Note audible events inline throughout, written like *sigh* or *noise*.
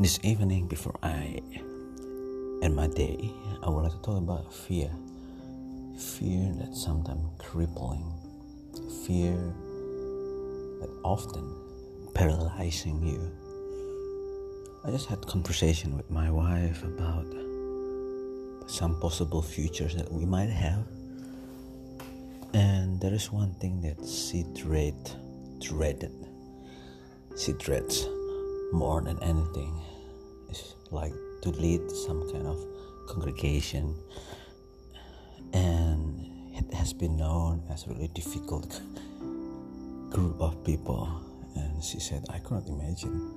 This evening, before I end my day, I would like to talk about fear. Fear that sometimes crippling. Fear that often paralyzing you. I just had conversation with my wife about some possible futures that we might have. And there is one thing that she dread, dreaded. She dreads more than anything. Like to lead some kind of congregation. And it has been known as a really difficult *laughs* group of people. And she said, I cannot imagine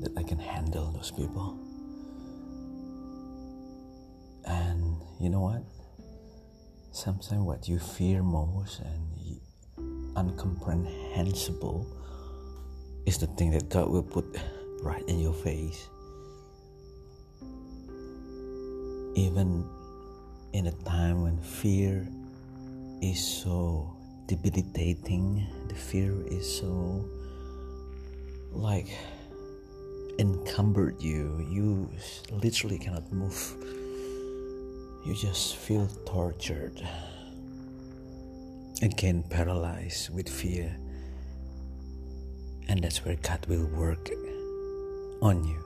that I can handle those people. And you know what? Sometimes what you fear most and uncomprehensible is the thing that God will put *laughs* right in your face. Even in a time when fear is so debilitating, the fear is so like encumbered you, you literally cannot move. You just feel tortured, again paralyzed with fear. And that's where God will work on you,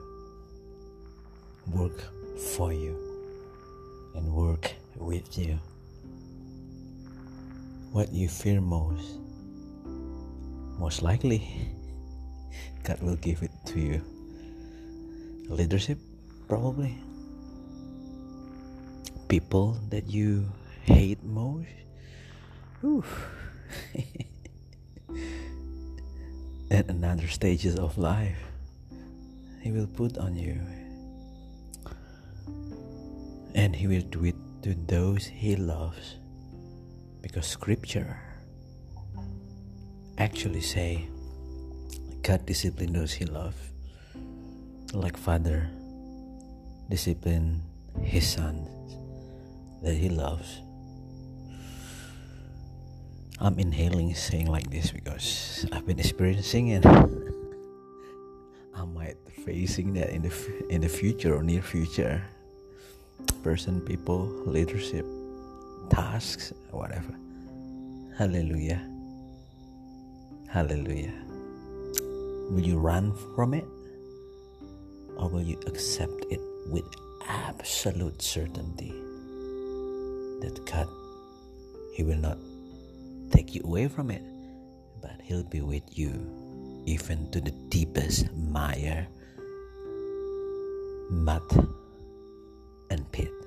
work for you, and work with you. What you fear most, most likely, *laughs* God will give it to you. Leadership, probably. People that you hate most. *laughs* At another stages of life he will put on you and he will do it to those he loves because scripture actually say god discipline those he loves like father discipline his sons that he loves I'm inhaling saying like this because I've been experiencing it. *laughs* I might facing that in the in the future or near future. Person, people, leadership, tasks, whatever. Hallelujah. Hallelujah. Will you run from it? Or will you accept it with absolute certainty that God, He will not take you away from it, but He'll be with you even to the deepest mire, mud and pit.